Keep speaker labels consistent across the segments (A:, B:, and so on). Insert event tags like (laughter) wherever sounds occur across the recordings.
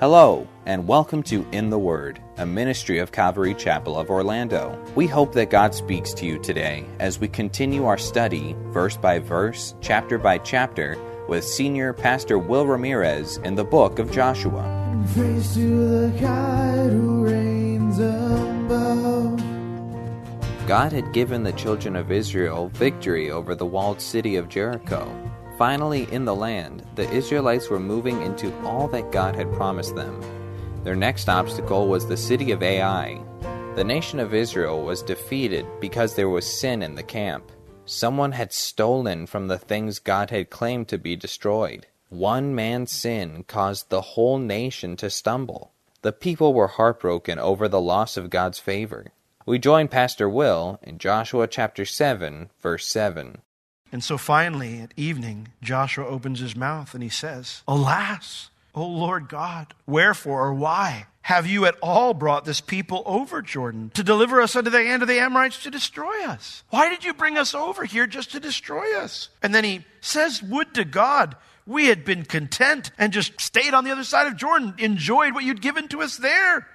A: Hello, and welcome to In the Word, a ministry of Calvary Chapel of Orlando. We hope that God speaks to you today as we continue our study, verse by verse, chapter by chapter, with Senior Pastor Will Ramirez in the book of Joshua.
B: Praise to the God who reigns above.
A: God had given the children of Israel victory over the walled city of Jericho. Finally, in the land, the Israelites were moving into all that God had promised them. Their next obstacle was the city of Ai. The nation of Israel was defeated because there was sin in the camp. Someone had stolen from the things God had claimed to be destroyed. One man's sin caused the whole nation to stumble. The people were heartbroken over the loss of God's favor. We join Pastor Will in Joshua chapter 7, verse 7.
C: And so finally, at evening, Joshua opens his mouth and he says, Alas, O Lord God, wherefore or why have you at all brought this people over Jordan to deliver us unto the hand of the Amorites to destroy us? Why did you bring us over here just to destroy us? And then he says, Would to God we had been content and just stayed on the other side of Jordan, enjoyed what you'd given to us there.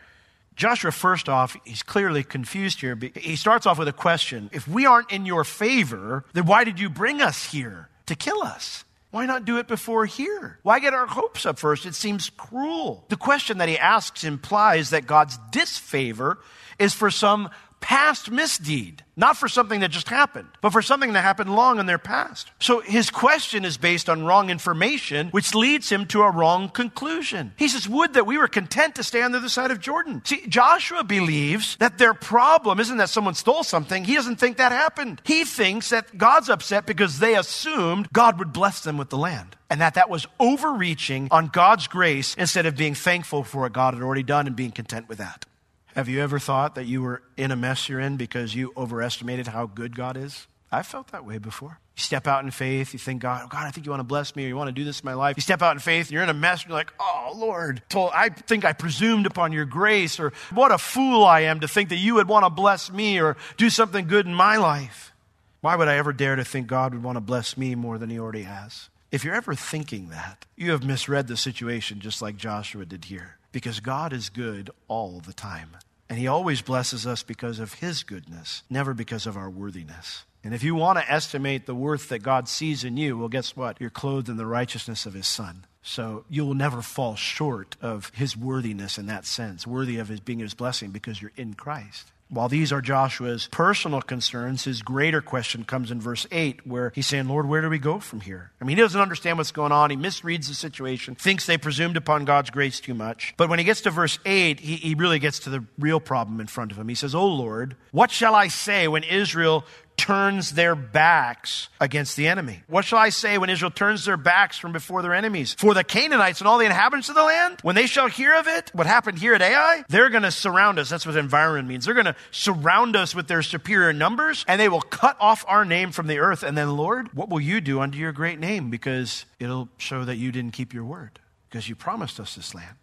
C: Joshua, first off, he's clearly confused here. He starts off with a question If we aren't in your favor, then why did you bring us here to kill us? Why not do it before here? Why get our hopes up first? It seems cruel. The question that he asks implies that God's disfavor is for some past misdeed, not for something that just happened, but for something that happened long in their past. So his question is based on wrong information, which leads him to a wrong conclusion. He says, Would that we were content to stay on the other side of Jordan. See, Joshua believes that their problem isn't that someone stole something. He doesn't think that happened. He thinks that God's upset because they assumed God would bless them with the land. And that that was overreaching on God's grace instead of being thankful for what God had already done and being content with that. Have you ever thought that you were in a mess you're in because you overestimated how good God is? I've felt that way before. You step out in faith, you think, God, oh, God, I think you want to bless me or you want to do this in my life. You step out in faith and you're in a mess and you're like, oh, Lord, I think I presumed upon your grace or what a fool I am to think that you would want to bless me or do something good in my life. Why would I ever dare to think God would want to bless me more than he already has? If you're ever thinking that, you have misread the situation just like Joshua did here because God is good all the time. And He always blesses us because of His goodness, never because of our worthiness. And if you want to estimate the worth that God sees in you, well, guess what? You're clothed in the righteousness of His Son. So you will never fall short of His worthiness in that sense, worthy of His being His blessing because you're in Christ. While these are Joshua's personal concerns, his greater question comes in verse 8, where he's saying, Lord, where do we go from here? I mean, he doesn't understand what's going on. He misreads the situation, thinks they presumed upon God's grace too much. But when he gets to verse 8, he, he really gets to the real problem in front of him. He says, Oh Lord, what shall I say when Israel turns their backs against the enemy. What shall I say when Israel turns their backs from before their enemies? For the Canaanites and all the inhabitants of the land, when they shall hear of it, what happened here at Ai, they're going to surround us. That's what environment means. They're going to surround us with their superior numbers, and they will cut off our name from the earth. And then, Lord, what will you do unto your great name? Because it'll show that you didn't keep your word, because you promised us this land.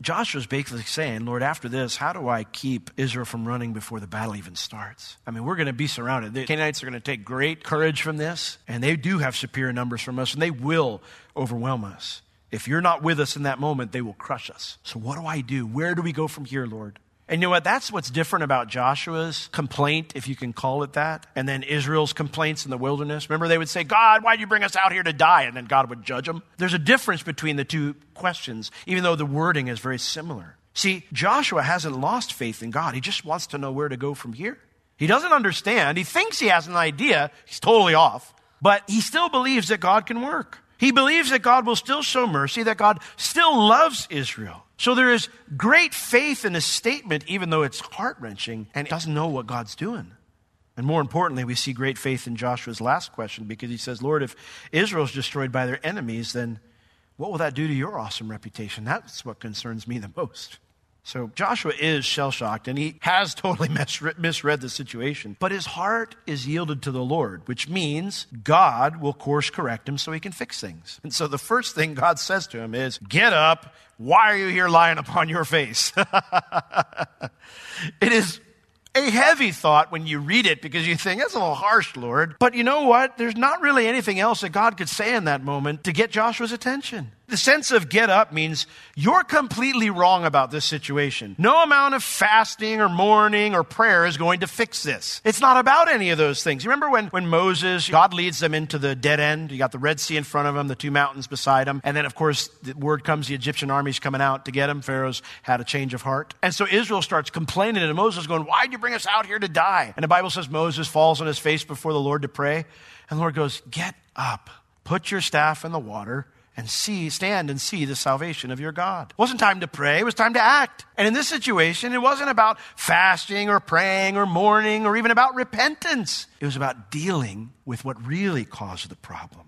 C: Joshua's basically saying, Lord, after this, how do I keep Israel from running before the battle even starts? I mean, we're going to be surrounded. The Canaanites are going to take great courage from this, and they do have superior numbers from us, and they will overwhelm us. If you're not with us in that moment, they will crush us. So, what do I do? Where do we go from here, Lord? And you know what? That's what's different about Joshua's complaint, if you can call it that, and then Israel's complaints in the wilderness. Remember, they would say, God, why'd you bring us out here to die? And then God would judge them. There's a difference between the two questions, even though the wording is very similar. See, Joshua hasn't lost faith in God. He just wants to know where to go from here. He doesn't understand. He thinks he has an idea. He's totally off. But he still believes that God can work. He believes that God will still show mercy, that God still loves Israel. So there is great faith in his statement, even though it's heart wrenching and doesn't know what God's doing. And more importantly, we see great faith in Joshua's last question because he says, Lord, if Israel's destroyed by their enemies, then what will that do to your awesome reputation? That's what concerns me the most. So Joshua is shell shocked and he has totally (laughs) misread the situation, but his heart is yielded to the Lord, which means God will course correct him so he can fix things. And so the first thing God says to him is, Get up. Why are you here lying upon your face? (laughs) it is a heavy thought when you read it because you think, that's a little harsh, Lord. But you know what? There's not really anything else that God could say in that moment to get Joshua's attention. The sense of get up means you're completely wrong about this situation. No amount of fasting or mourning or prayer is going to fix this. It's not about any of those things. You remember when, when Moses, God leads them into the dead end? You got the Red Sea in front of them, the two mountains beside them. And then, of course, the word comes the Egyptian army's coming out to get him. Pharaoh's had a change of heart. And so Israel starts complaining to Moses, going, Why'd you bring us out here to die? And the Bible says Moses falls on his face before the Lord to pray. And the Lord goes, Get up, put your staff in the water and see, stand and see the salvation of your God. It wasn't time to pray, it was time to act. And in this situation, it wasn't about fasting or praying or mourning or even about repentance. It was about dealing with what really caused the problem.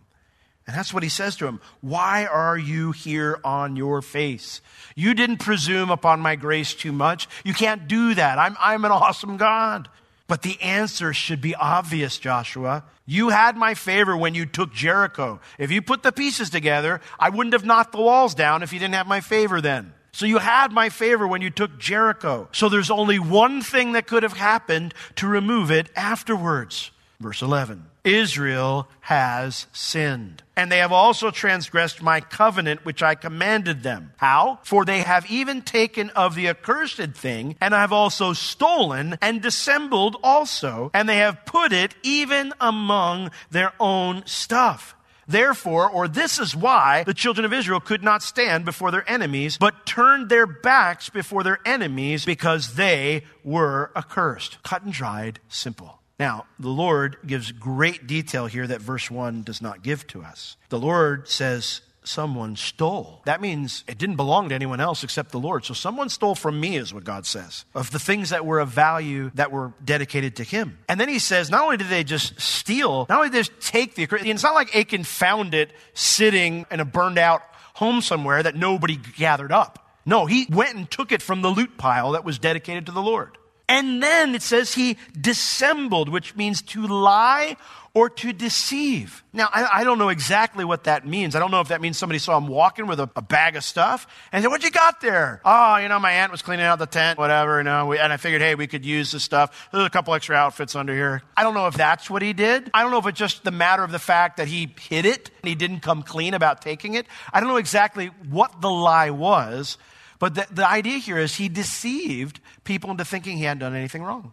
C: And that's what he says to him. Why are you here on your face? You didn't presume upon my grace too much. You can't do that. I'm, I'm an awesome God. But the answer should be obvious, Joshua. You had my favor when you took Jericho. If you put the pieces together, I wouldn't have knocked the walls down if you didn't have my favor then. So you had my favor when you took Jericho. So there's only one thing that could have happened to remove it afterwards. Verse 11 Israel has sinned. And they have also transgressed my covenant which I commanded them. How? For they have even taken of the accursed thing, and I have also stolen and dissembled also, and they have put it even among their own stuff. Therefore, or this is why the children of Israel could not stand before their enemies, but turned their backs before their enemies because they were accursed. Cut and dried, simple. Now, the Lord gives great detail here that verse 1 does not give to us. The Lord says, Someone stole. That means it didn't belong to anyone else except the Lord. So someone stole from me, is what God says, of the things that were of value that were dedicated to Him. And then He says, not only did they just steal, not only did they just take the, it's not like Achan found it sitting in a burned out home somewhere that nobody gathered up. No, he went and took it from the loot pile that was dedicated to the Lord. And then it says he dissembled, which means to lie or to deceive. Now, I, I, don't know exactly what that means. I don't know if that means somebody saw him walking with a, a, bag of stuff and said, What you got there? Oh, you know, my aunt was cleaning out the tent, whatever, you know, we, and I figured, hey, we could use this stuff. There's a couple extra outfits under here. I don't know if that's what he did. I don't know if it's just the matter of the fact that he hid it and he didn't come clean about taking it. I don't know exactly what the lie was. But the, the idea here is he deceived people into thinking he hadn't done anything wrong.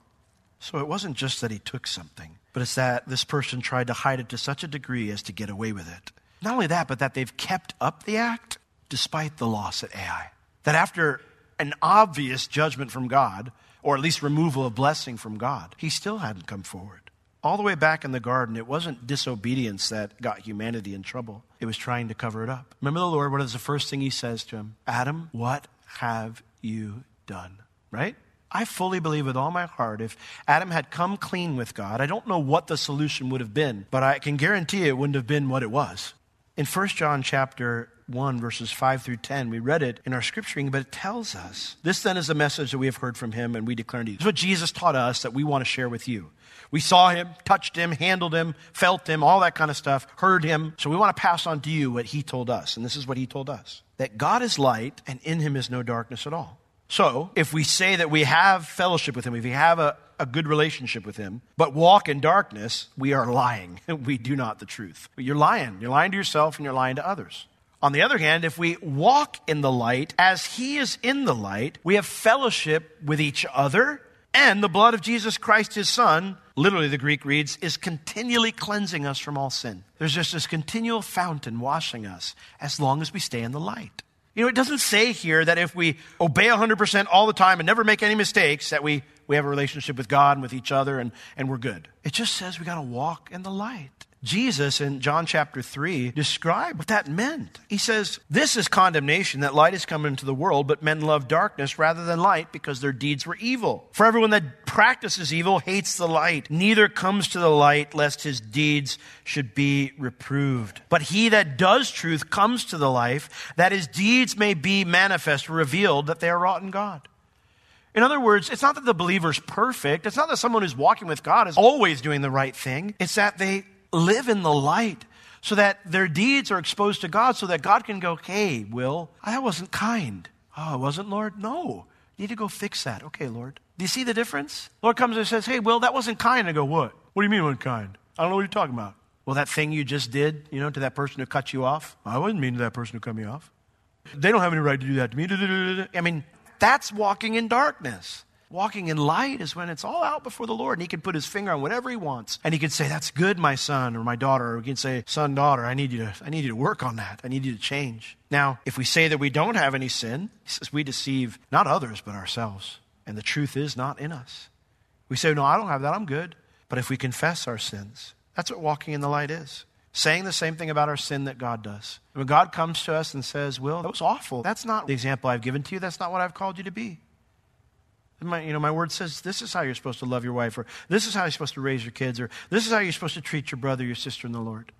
C: So it wasn't just that he took something, but it's that this person tried to hide it to such a degree as to get away with it. Not only that, but that they've kept up the act despite the loss at Ai. That after an obvious judgment from God, or at least removal of blessing from God, he still hadn't come forward. All the way back in the garden, it wasn't disobedience that got humanity in trouble. It was trying to cover it up. Remember the Lord, what is the first thing he says to him? Adam, what have you done? Right? I fully believe with all my heart if Adam had come clean with God, I don't know what the solution would have been, but I can guarantee it wouldn't have been what it was. In 1 John chapter 1 verses 5 through 10, we read it in our scripturing, but it tells us, this then is a message that we have heard from him and we declare to you. This is what Jesus taught us that we want to share with you. We saw him, touched him, handled him, felt him, all that kind of stuff, heard him. So we want to pass on to you what he told us. And this is what he told us that God is light and in him is no darkness at all. So if we say that we have fellowship with him, if we have a, a good relationship with him, but walk in darkness, we are lying. (laughs) we do not the truth. You're lying. You're lying to yourself and you're lying to others. On the other hand, if we walk in the light as he is in the light, we have fellowship with each other and the blood of Jesus Christ, his son, literally the Greek reads, is continually cleansing us from all sin. There's just this continual fountain washing us as long as we stay in the light. You know, it doesn't say here that if we obey 100% all the time and never make any mistakes, that we, we have a relationship with God and with each other and, and we're good. It just says we got to walk in the light. Jesus in John chapter 3 described what that meant. He says, This is condemnation that light has come into the world, but men love darkness rather than light because their deeds were evil. For everyone that practices evil hates the light, neither comes to the light lest his deeds should be reproved. But he that does truth comes to the life, that his deeds may be manifest, revealed that they are wrought in God. In other words, it's not that the believer's perfect. It's not that someone who's walking with God is always doing the right thing. It's that they live in the light so that their deeds are exposed to God so that God can go, hey, Will, I wasn't kind. Oh, I wasn't, Lord? No. You need to go fix that. Okay, Lord. Do you see the difference? Lord comes and says, hey, Will, that wasn't kind. I go, what? What do you mean wasn't kind? I don't know what you're talking about. Well, that thing you just did, you know, to that person who cut you off, I wasn't mean to that person who cut me off. They don't have any right to do that to me. (laughs) I mean, that's walking in darkness. Walking in light is when it's all out before the Lord and he can put his finger on whatever he wants. And he can say, That's good, my son or my daughter. Or he can say, Son, daughter, I need you to I need you to work on that. I need you to change. Now, if we say that we don't have any sin, he says we deceive not others but ourselves. And the truth is not in us. We say, No, I don't have that, I'm good. But if we confess our sins, that's what walking in the light is. Saying the same thing about our sin that God does. When God comes to us and says, Will, that was awful. That's not the example I've given to you. That's not what I've called you to be. My, you know, my word says this is how you're supposed to love your wife, or this is how you're supposed to raise your kids, or this is how you're supposed to treat your brother, your sister in the Lord.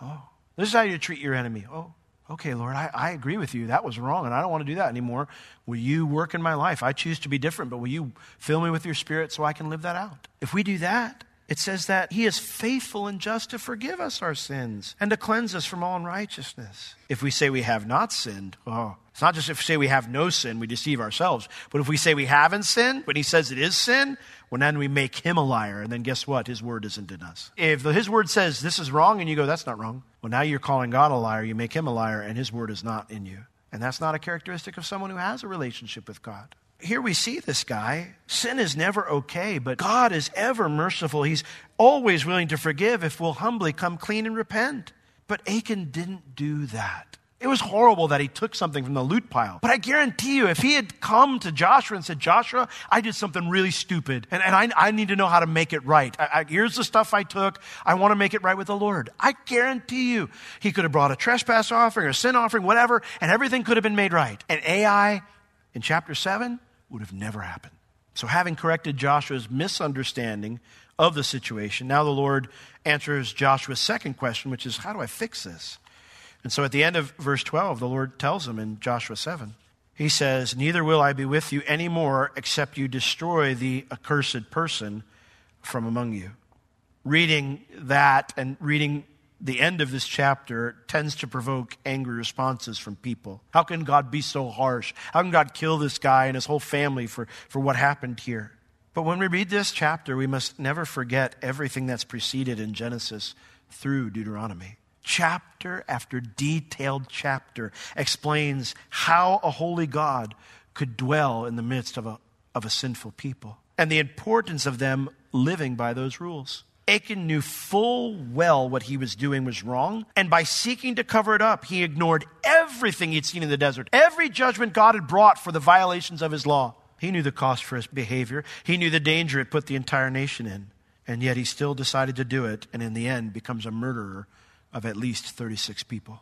C: Oh, this is how you treat your enemy. Oh, okay, Lord, I, I agree with you. That was wrong, and I don't want to do that anymore. Will you work in my life? I choose to be different, but will you fill me with your spirit so I can live that out? If we do that, it says that he is faithful and just to forgive us our sins and to cleanse us from all unrighteousness. If we say we have not sinned, oh, it's not just if we say we have no sin, we deceive ourselves. But if we say we haven't sinned, but he says it is sin, well, then we make him a liar. And then guess what? His word isn't in us. If his word says this is wrong and you go, that's not wrong, well, now you're calling God a liar. You make him a liar and his word is not in you. And that's not a characteristic of someone who has a relationship with God here we see this guy. Sin is never okay, but God is ever merciful. He's always willing to forgive if we'll humbly come clean and repent. But Achan didn't do that. It was horrible that he took something from the loot pile. But I guarantee you, if he had come to Joshua and said, Joshua, I did something really stupid, and, and I, I need to know how to make it right. I, I, here's the stuff I took. I want to make it right with the Lord. I guarantee you, he could have brought a trespass offering or a sin offering, whatever, and everything could have been made right. And Ai, in chapter 7, would have never happened. So, having corrected Joshua's misunderstanding of the situation, now the Lord answers Joshua's second question, which is, How do I fix this? And so at the end of verse 12, the Lord tells him in Joshua 7, He says, Neither will I be with you anymore except you destroy the accursed person from among you. Reading that and reading the end of this chapter tends to provoke angry responses from people. How can God be so harsh? How can God kill this guy and his whole family for, for what happened here? But when we read this chapter, we must never forget everything that's preceded in Genesis through Deuteronomy. Chapter after detailed chapter explains how a holy God could dwell in the midst of a, of a sinful people and the importance of them living by those rules. Achan knew full well what he was doing was wrong, and by seeking to cover it up, he ignored everything he'd seen in the desert, every judgment God had brought for the violations of his law. He knew the cost for his behavior, he knew the danger it put the entire nation in, and yet he still decided to do it, and in the end becomes a murderer of at least 36 people.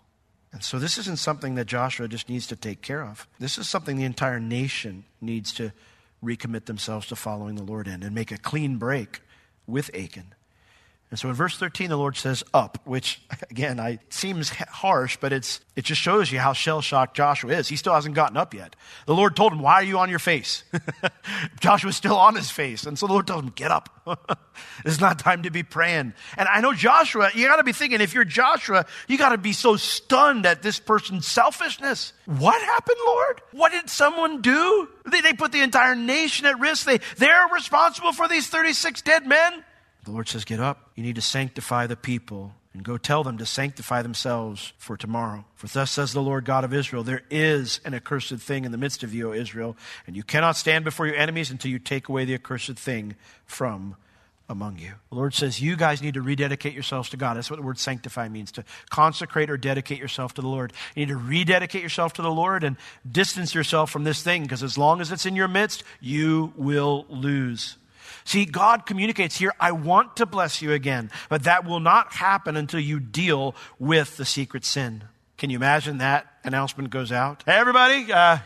C: And so this isn't something that Joshua just needs to take care of. This is something the entire nation needs to recommit themselves to following the Lord in and make a clean break with Achan. And so in verse 13, the Lord says, up, which (laughs) again, I, seems harsh, but it's, it just shows you how shell shocked Joshua is. He still hasn't gotten up yet. The Lord told him, Why are you on your face? (laughs) Joshua's still on his face. And so the Lord told him, Get up. (laughs) it's not time to be praying. And I know Joshua, you got to be thinking, if you're Joshua, you got to be so stunned at this person's selfishness. What happened, Lord? What did someone do? They, they put the entire nation at risk. They, they're responsible for these 36 dead men. The Lord says, Get up. You need to sanctify the people and go tell them to sanctify themselves for tomorrow. For thus says the Lord God of Israel, there is an accursed thing in the midst of you, O Israel, and you cannot stand before your enemies until you take away the accursed thing from among you. The Lord says, You guys need to rededicate yourselves to God. That's what the word sanctify means to consecrate or dedicate yourself to the Lord. You need to rededicate yourself to the Lord and distance yourself from this thing because as long as it's in your midst, you will lose. See, God communicates here, I want to bless you again, but that will not happen until you deal with the secret sin. Can you imagine that announcement goes out? Hey, everybody, uh,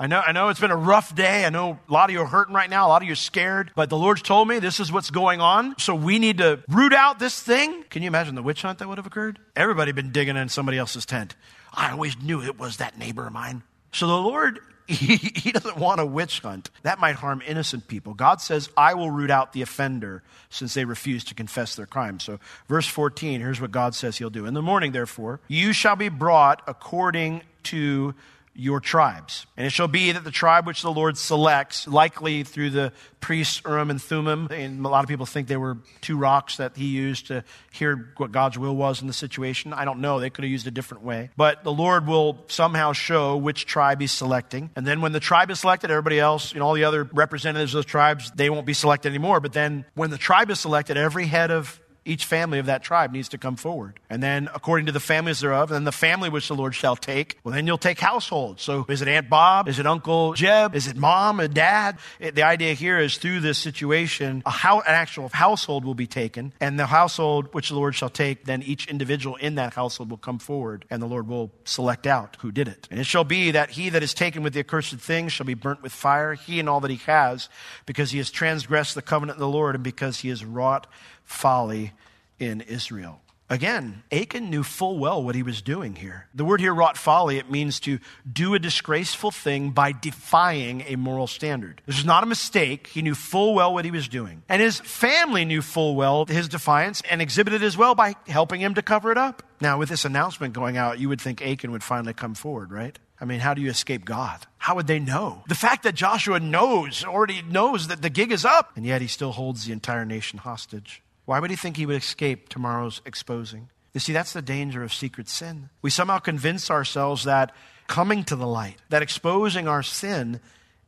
C: I know, I know it's been a rough day. I know a lot of you are hurting right now. A lot of you are scared, but the Lord's told me this is what's going on. So we need to root out this thing. Can you imagine the witch hunt that would have occurred? Everybody been digging in somebody else's tent. I always knew it was that neighbor of mine. So the Lord (laughs) he, doesn't want a witch hunt. That might harm innocent people. God says, I will root out the offender since they refuse to confess their crime. So, verse 14, here's what God says he'll do. In the morning, therefore, you shall be brought according to your tribes. And it shall be that the tribe which the Lord selects, likely through the priests Urim and Thummim, and a lot of people think they were two rocks that he used to hear what God's will was in the situation. I don't know. They could have used a different way. But the Lord will somehow show which tribe he's selecting. And then when the tribe is selected, everybody else, you know, all the other representatives of those tribes, they won't be selected anymore. But then when the tribe is selected, every head of each family of that tribe needs to come forward. And then, according to the families thereof, and then the family which the Lord shall take, well, then you'll take households. So, is it Aunt Bob? Is it Uncle Jeb? Is it mom and dad? It, the idea here is through this situation, a an actual household will be taken, and the household which the Lord shall take, then each individual in that household will come forward, and the Lord will select out who did it. And it shall be that he that is taken with the accursed thing shall be burnt with fire, he and all that he has, because he has transgressed the covenant of the Lord, and because he has wrought folly in Israel. Again, Achan knew full well what he was doing here. The word here, wrought folly, it means to do a disgraceful thing by defying a moral standard. This is not a mistake. He knew full well what he was doing. And his family knew full well his defiance and exhibited as well by helping him to cover it up. Now, with this announcement going out, you would think Achan would finally come forward, right? I mean, how do you escape God? How would they know? The fact that Joshua knows, already knows that the gig is up, and yet he still holds the entire nation hostage. Why would he think he would escape tomorrow's exposing? You see, that's the danger of secret sin. We somehow convince ourselves that coming to the light, that exposing our sin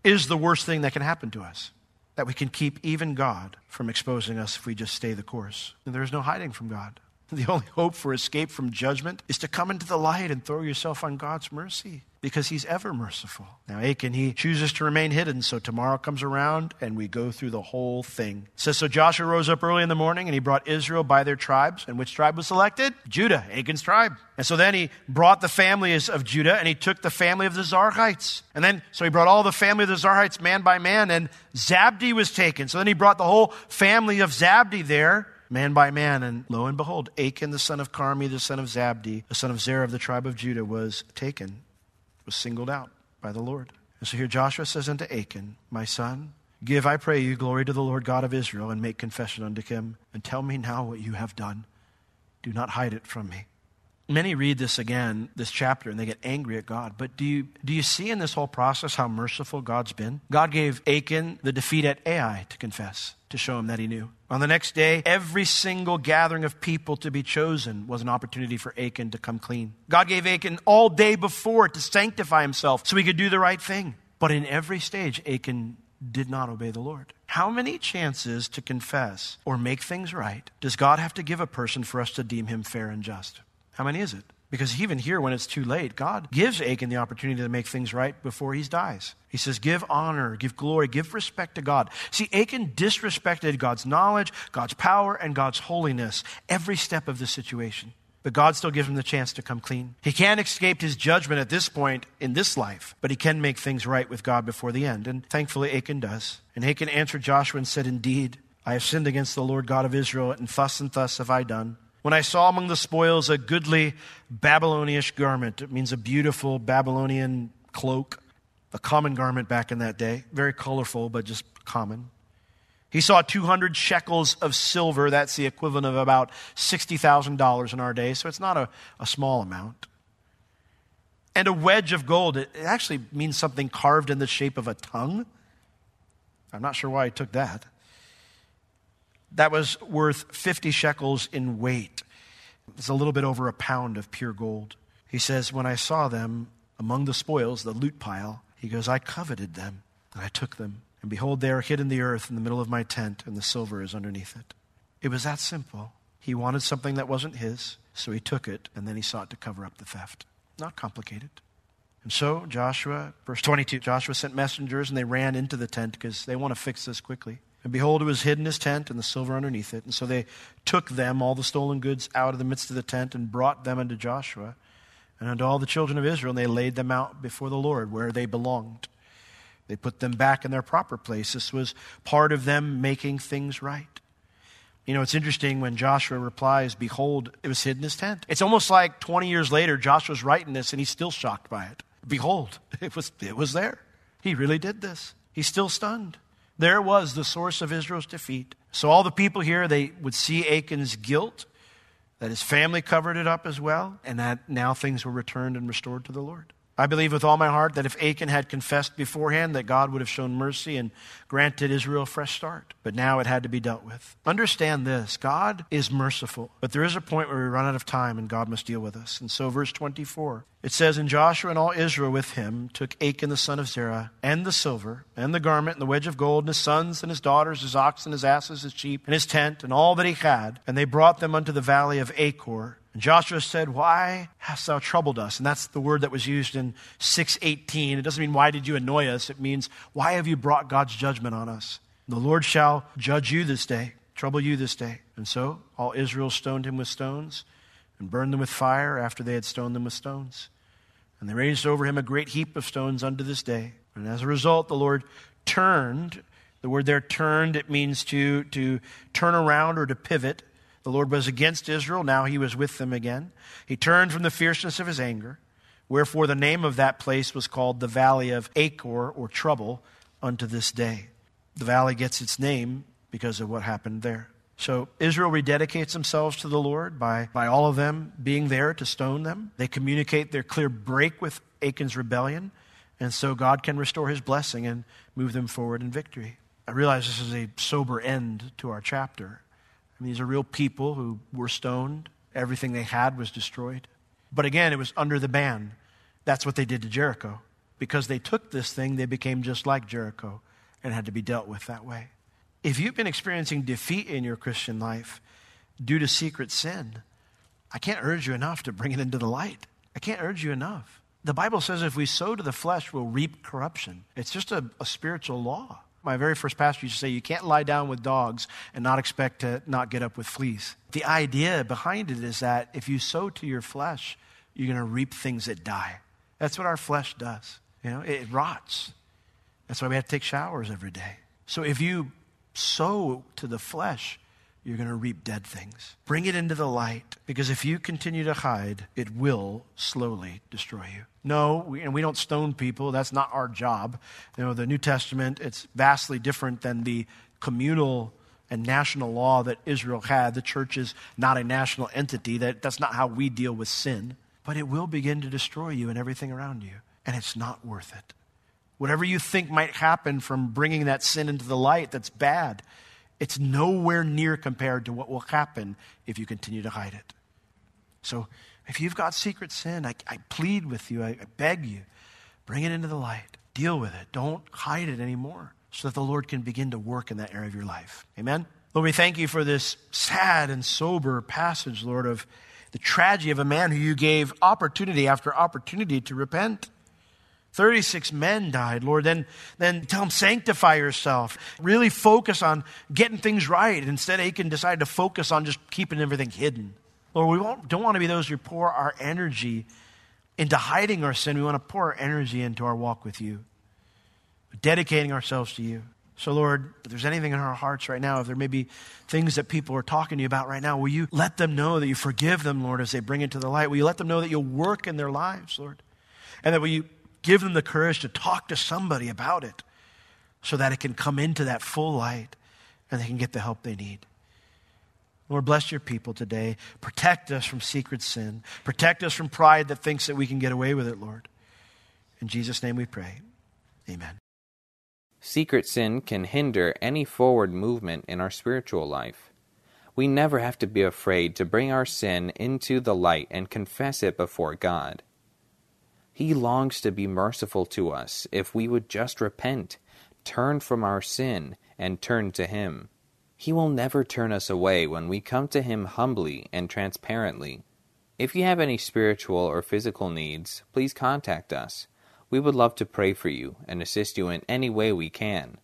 C: is the worst thing that can happen to us. That we can keep even God from exposing us if we just stay the course. And there is no hiding from God. (laughs) The only hope for escape from judgment is to come into the light and throw yourself on God's mercy because he's ever merciful. Now, Achan, he chooses to remain hidden, so tomorrow comes around and we go through the whole thing. It says, So Joshua rose up early in the morning and he brought Israel by their tribes. And which tribe was selected? Judah, Achan's tribe. And so then he brought the families of Judah and he took the family of the Zarhites. And then, so he brought all the family of the Zarhites man by man, and Zabdi was taken. So then he brought the whole family of Zabdi there man by man. And lo and behold, Achan, the son of Carmi, the son of Zabdi, the son of Zerah of the tribe of Judah, was taken was singled out by the Lord. And so here Joshua says unto Achan, My son, give, I pray you, glory to the Lord God of Israel, and make confession unto him, and tell me now what you have done. Do not hide it from me. Many read this again, this chapter, and they get angry at God. But do you, do you see in this whole process how merciful God's been? God gave Achan the defeat at Ai to confess, to show him that he knew. On the next day, every single gathering of people to be chosen was an opportunity for Achan to come clean. God gave Achan all day before to sanctify himself so he could do the right thing. But in every stage, Achan did not obey the Lord. How many chances to confess or make things right does God have to give a person for us to deem him fair and just? How many is it? Because even here, when it's too late, God gives Achan the opportunity to make things right before he dies. He says, Give honor, give glory, give respect to God. See, Achan disrespected God's knowledge, God's power, and God's holiness every step of the situation. But God still gives him the chance to come clean. He can't escape his judgment at this point in this life, but he can make things right with God before the end. And thankfully, Achan does. And Achan answered Joshua and said, Indeed, I have sinned against the Lord God of Israel, and thus and thus have I done when I saw among the spoils a goodly Babylonish garment. It means a beautiful Babylonian cloak, a common garment back in that day, very colorful, but just common. He saw 200 shekels of silver. That's the equivalent of about $60,000 in our day, so it's not a, a small amount. And a wedge of gold. It, it actually means something carved in the shape of a tongue. I'm not sure why he took that that was worth 50 shekels in weight. It's a little bit over a pound of pure gold. He says, When I saw them among the spoils, the loot pile, he goes, I coveted them, and I took them. And behold, they are hid in the earth in the middle of my tent, and the silver is underneath it. It was that simple. He wanted something that wasn't his, so he took it, and then he sought to cover up the theft. Not complicated. And so Joshua, verse 22, Joshua sent messengers, and they ran into the tent because they want to fix this quickly. And behold, it was hid in his tent, and the silver underneath it. And so they took them, all the stolen goods, out of the midst of the tent, and brought them unto Joshua and unto all the children of Israel, and they laid them out before the Lord where they belonged. They put them back in their proper place. This was part of them making things right. You know, it's interesting when Joshua replies, Behold, it was hid in his tent. It's almost like 20 years later, Joshua's writing this and he's still shocked by it. Behold, (laughs) it was, it was there. He really did this. He's still stunned. There was the source of Israel's defeat. So all the people here, they would see Achan's guilt, that his family covered it up as well, and that now things were returned and restored to the Lord. I believe with all my heart that if Achan had confessed beforehand, that God would have shown mercy and granted Israel a fresh start. But now it had to be dealt with. Understand this God is merciful, but there is a point where we run out of time and God must deal with us. And so, verse 24, it says, And Joshua and all Israel with him took Achan the son of Zerah, and the silver, and the garment, and the wedge of gold, and his sons, and his daughters, his oxen, his asses, his sheep, and his tent, and all that he had, and they brought them unto the valley of Achor. And Joshua said, Why hast thou troubled us? And that's the word that was used in 618. It doesn't mean, Why did you annoy us? It means, Why have you brought God's judgment on us? The Lord shall judge you this day, trouble you this day. And so all Israel stoned him with stones and burned them with fire after they had stoned them with stones. And they raised over him a great heap of stones unto this day. And as a result, the Lord turned. The word there turned, it means to, to turn around or to pivot. The Lord was against Israel, now he was with them again. He turned from the fierceness of his anger, wherefore the name of that place was called the Valley of Achor, or Trouble, unto this day. The valley gets its name because of what happened there. So Israel rededicates themselves to the Lord by, by all of them being there to stone them. They communicate their clear break with Achan's rebellion, and so God can restore his blessing and move them forward in victory. I realize this is a sober end to our chapter. Mean, these are real people who were stoned. Everything they had was destroyed. But again, it was under the ban. That's what they did to Jericho. Because they took this thing, they became just like Jericho and had to be dealt with that way. If you've been experiencing defeat in your Christian life due to secret sin, I can't urge you enough to bring it into the light. I can't urge you enough. The Bible says if we sow to the flesh, we'll reap corruption. It's just a, a spiritual law. My very first pastor used to say, You can't lie down with dogs and not expect to not get up with fleas. The idea behind it is that if you sow to your flesh, you're going to reap things that die. That's what our flesh does. You know, it rots. That's why we have to take showers every day. So if you sow to the flesh, you're going to reap dead things. Bring it into the light, because if you continue to hide, it will slowly destroy you. No, we, and we don't stone people. That's not our job. You know, the New Testament, it's vastly different than the communal and national law that Israel had. The church is not a national entity. That, that's not how we deal with sin. But it will begin to destroy you and everything around you. And it's not worth it. Whatever you think might happen from bringing that sin into the light that's bad, it's nowhere near compared to what will happen if you continue to hide it. So, if you've got secret sin, I, I plead with you, I, I beg you, bring it into the light. Deal with it. Don't hide it anymore so that the Lord can begin to work in that area of your life. Amen? Lord, we thank you for this sad and sober passage, Lord, of the tragedy of a man who you gave opportunity after opportunity to repent. 36 men died, Lord. Then, then tell them, sanctify yourself. Really focus on getting things right. Instead, Achan decided to focus on just keeping everything hidden. Lord, we don't want to be those who pour our energy into hiding our sin. We want to pour our energy into our walk with you, dedicating ourselves to you. So, Lord, if there's anything in our hearts right now, if there may be things that people are talking to you about right now, will you let them know that you forgive them, Lord, as they bring it to the light? Will you let them know that you'll work in their lives, Lord? And that will you give them the courage to talk to somebody about it so that it can come into that full light and they can get the help they need. Lord, bless your people today. Protect us from secret sin. Protect us from pride that thinks that we can get away with it, Lord. In Jesus' name we pray. Amen.
A: Secret sin can hinder any forward movement in our spiritual life. We never have to be afraid to bring our sin into the light and confess it before God. He longs to be merciful to us if we would just repent, turn from our sin, and turn to Him. He will never turn us away when we come to Him humbly and transparently. If you have any spiritual or physical needs, please contact us. We would love to pray for you and assist you in any way we can.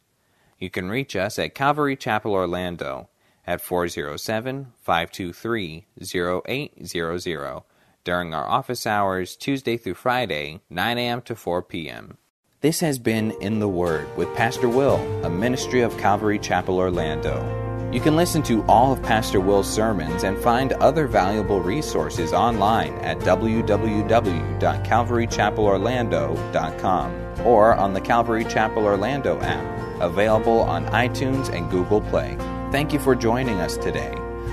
A: You can reach us at Calvary Chapel Orlando at 407 523 0800 during our office hours Tuesday through Friday, 9 a.m. to 4 p.m. This has been In the Word with Pastor Will, a ministry of Calvary Chapel Orlando. You can listen to all of Pastor Will's sermons and find other valuable resources online at www.calvarychapelorlando.com or on the Calvary Chapel Orlando app, available on iTunes and Google Play. Thank you for joining us today.